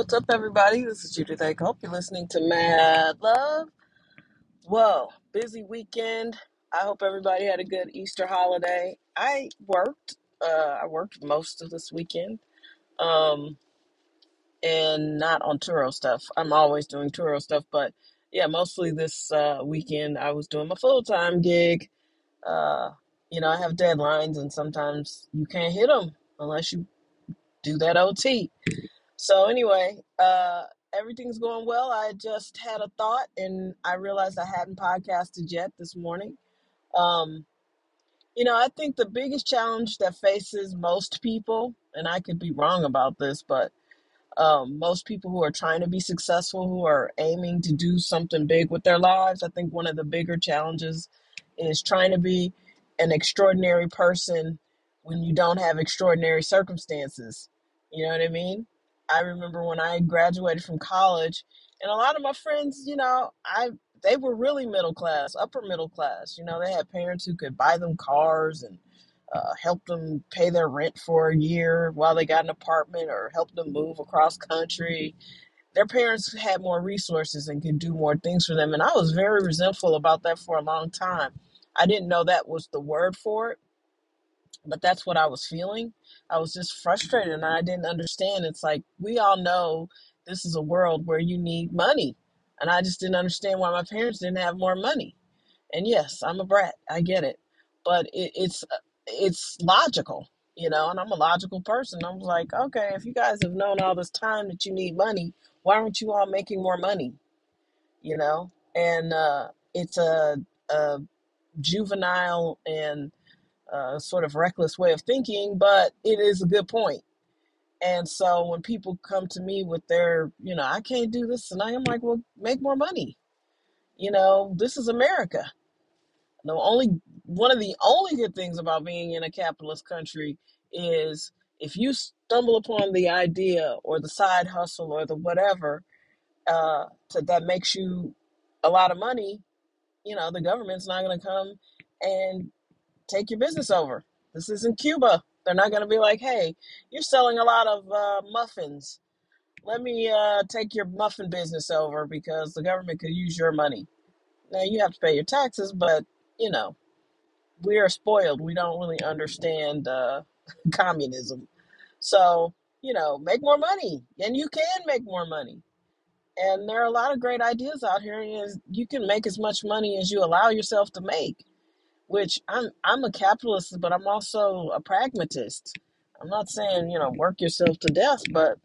What's up, everybody? This is Judith I Hope you're listening to Mad Love. Whoa, busy weekend. I hope everybody had a good Easter holiday. I worked. Uh, I worked most of this weekend, um, and not on Turo stuff. I'm always doing Turo stuff, but yeah, mostly this uh, weekend I was doing my full time gig. Uh, you know, I have deadlines, and sometimes you can't hit them unless you do that OT. So anyway, uh, everything's going well. I just had a thought, and I realized I hadn't podcasted yet this morning. Um, you know, I think the biggest challenge that faces most people, and I could be wrong about this, but um, most people who are trying to be successful, who are aiming to do something big with their lives, I think one of the bigger challenges is trying to be an extraordinary person when you don't have extraordinary circumstances. You know what I mean? I remember when I graduated from college, and a lot of my friends, you know, I they were really middle class, upper middle class. You know, they had parents who could buy them cars and uh, help them pay their rent for a year while they got an apartment or help them move across country. Their parents had more resources and could do more things for them. And I was very resentful about that for a long time. I didn't know that was the word for it, but that's what I was feeling. I was just frustrated and I didn't understand. It's like we all know this is a world where you need money. And I just didn't understand why my parents didn't have more money. And yes, I'm a brat. I get it. But it, it's it's logical, you know, and I'm a logical person. I'm like, okay, if you guys have known all this time that you need money, why aren't you all making more money? You know? And uh it's a, a juvenile and sort of reckless way of thinking, but it is a good point. And so when people come to me with their, you know, I can't do this, and I am like, well, make more money. You know, this is America. The only one of the only good things about being in a capitalist country is if you stumble upon the idea or the side hustle or the whatever uh, to, that makes you a lot of money, you know, the government's not going to come and take your business over. This isn't Cuba. They're not going to be like, hey, you're selling a lot of uh, muffins. Let me uh, take your muffin business over because the government could use your money. Now, you have to pay your taxes, but, you know, we are spoiled. We don't really understand uh, communism. So, you know, make more money. And you can make more money. And there are a lot of great ideas out here. And you can make as much money as you allow yourself to make which I'm I'm a capitalist, but I'm also a pragmatist. I'm not saying, you know, work yourself to death, but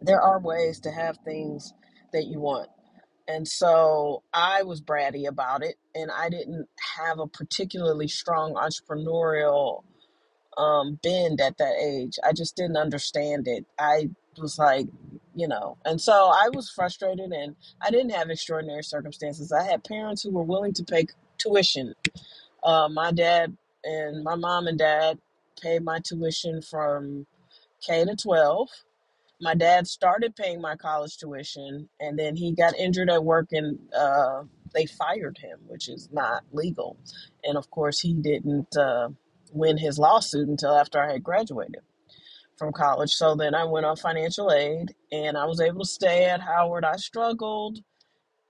there are ways to have things that you want. And so I was bratty about it, and I didn't have a particularly strong entrepreneurial um, bend at that age. I just didn't understand it. I was like, you know, and so I was frustrated, and I didn't have extraordinary circumstances. I had parents who were willing to pay tuition uh, my dad and my mom and dad paid my tuition from K to 12. My dad started paying my college tuition, and then he got injured at work and uh, they fired him, which is not legal. And of course, he didn't uh, win his lawsuit until after I had graduated from college. So then I went on financial aid and I was able to stay at Howard. I struggled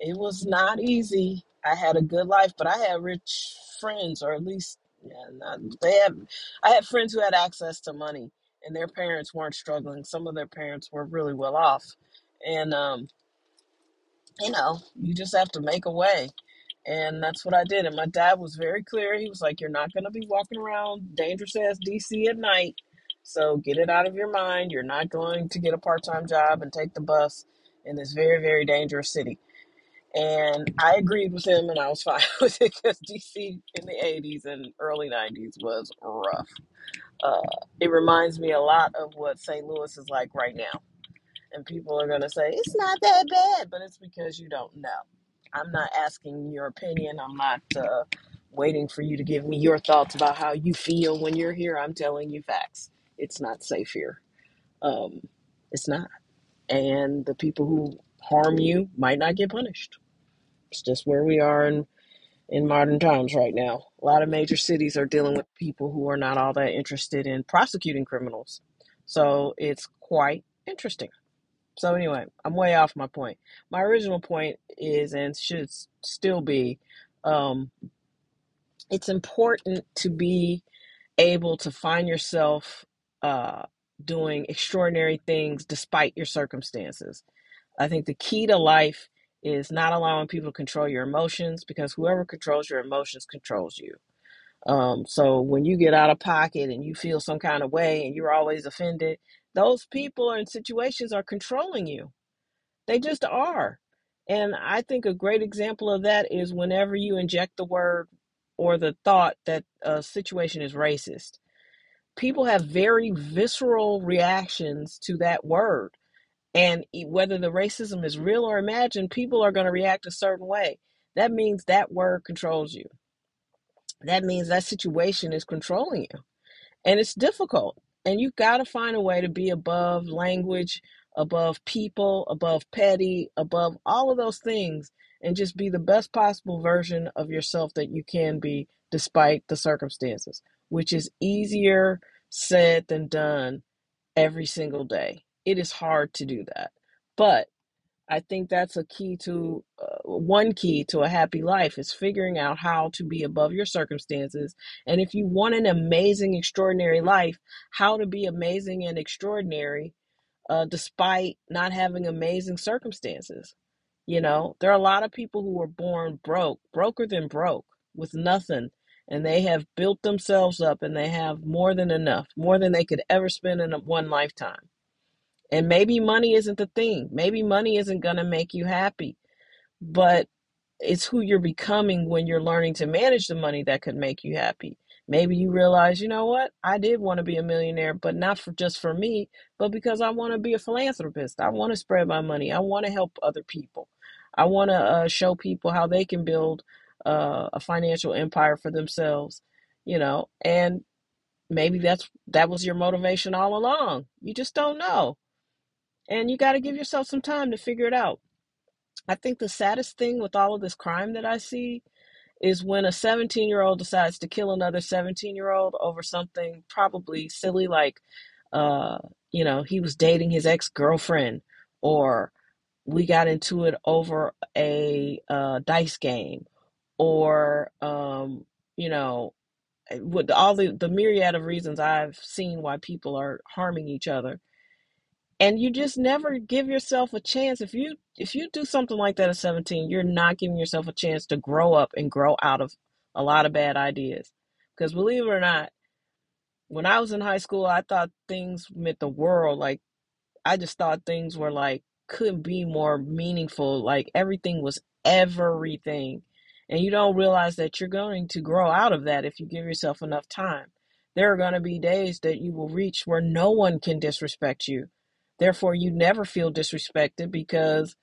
it was not easy. I had a good life, but I had rich friends, or at least yeah, not, they have. I had friends who had access to money, and their parents weren't struggling. Some of their parents were really well off, and um, you know, you just have to make a way, and that's what I did. And my dad was very clear. He was like, "You're not going to be walking around dangerous ass DC at night." So get it out of your mind. You're not going to get a part time job and take the bus in this very, very dangerous city. And I agreed with him and I was fine with it because DC in the 80s and early 90s was rough. Uh, it reminds me a lot of what St. Louis is like right now. And people are going to say, it's not that bad, but it's because you don't know. I'm not asking your opinion. I'm not uh, waiting for you to give me your thoughts about how you feel when you're here. I'm telling you facts. It's not safe here. Um, it's not. And the people who harm you might not get punished. It's just where we are in, in modern times right now. A lot of major cities are dealing with people who are not all that interested in prosecuting criminals. So it's quite interesting. So anyway, I'm way off my point. My original point is and should still be um, it's important to be able to find yourself uh, doing extraordinary things despite your circumstances. I think the key to life is not allowing people to control your emotions because whoever controls your emotions controls you. Um, so when you get out of pocket and you feel some kind of way and you're always offended, those people and situations are controlling you they just are. And I think a great example of that is whenever you inject the word or the thought that a situation is racist. People have very visceral reactions to that word. And whether the racism is real or imagined, people are going to react a certain way. That means that word controls you. That means that situation is controlling you and it's difficult and you've got to find a way to be above language above people above petty above all of those things and just be the best possible version of yourself that you can be despite the circumstances which is easier said than done every single day it is hard to do that but I think that's a key to uh, one key to a happy life is figuring out how to be above your circumstances. And if you want an amazing, extraordinary life, how to be amazing and extraordinary uh, despite not having amazing circumstances. You know, there are a lot of people who were born broke, broker than broke, with nothing. And they have built themselves up and they have more than enough, more than they could ever spend in one lifetime and maybe money isn't the thing. Maybe money isn't going to make you happy, but it's who you're becoming when you're learning to manage the money that could make you happy. Maybe you realize, you know what? I did want to be a millionaire, but not for just for me, but because I want to be a philanthropist. I want to spread my money. I want to help other people. I want to uh, show people how they can build uh, a financial empire for themselves, you know. And maybe that's that was your motivation all along. You just don't know and you got to give yourself some time to figure it out. I think the saddest thing with all of this crime that I see is when a 17 year old decides to kill another 17 year old over something probably silly like, uh, you know, he was dating his ex girlfriend, or we got into it over a uh, dice game, or, um, you know, with all the, the myriad of reasons I've seen why people are harming each other and you just never give yourself a chance if you if you do something like that at 17 you're not giving yourself a chance to grow up and grow out of a lot of bad ideas because believe it or not when i was in high school i thought things meant the world like I just thought things were like couldn't be more meaningful. Like everything was everything. And you don't realize that you're going to grow out of that if you give yourself enough time. There are going to be days that you will reach where no one can disrespect you. Therefore, you never feel disrespected because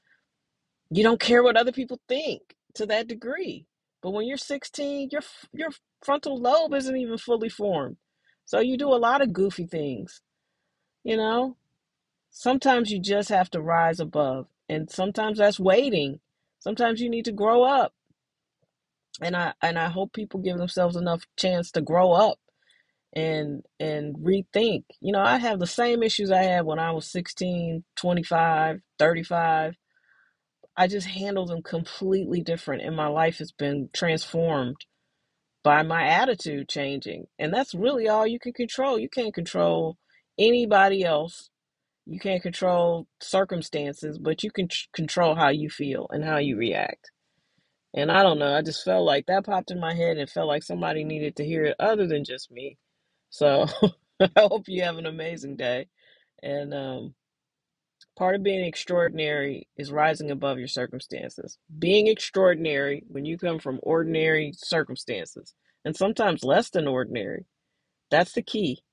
you don't care what other people think to that degree. But when you're 16, your your frontal lobe isn't even fully formed. So you do a lot of goofy things, you know? Sometimes you just have to rise above, and sometimes that's waiting. Sometimes you need to grow up, and I and I hope people give themselves enough chance to grow up and and rethink. You know, I have the same issues I had when I was 16, 25, 35. I just handle them completely different and my life has been transformed by my attitude changing. And that's really all you can control. You can't control anybody else you can't control circumstances, but you can tr- control how you feel and how you react. And I don't know, I just felt like that popped in my head and felt like somebody needed to hear it other than just me. So I hope you have an amazing day. And um, part of being extraordinary is rising above your circumstances. Being extraordinary when you come from ordinary circumstances and sometimes less than ordinary, that's the key.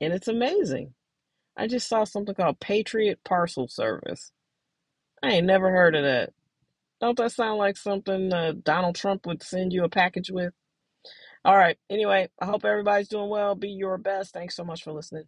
And it's amazing. I just saw something called Patriot Parcel Service. I ain't never heard of that. Don't that sound like something uh, Donald Trump would send you a package with? All right. Anyway, I hope everybody's doing well. Be your best. Thanks so much for listening.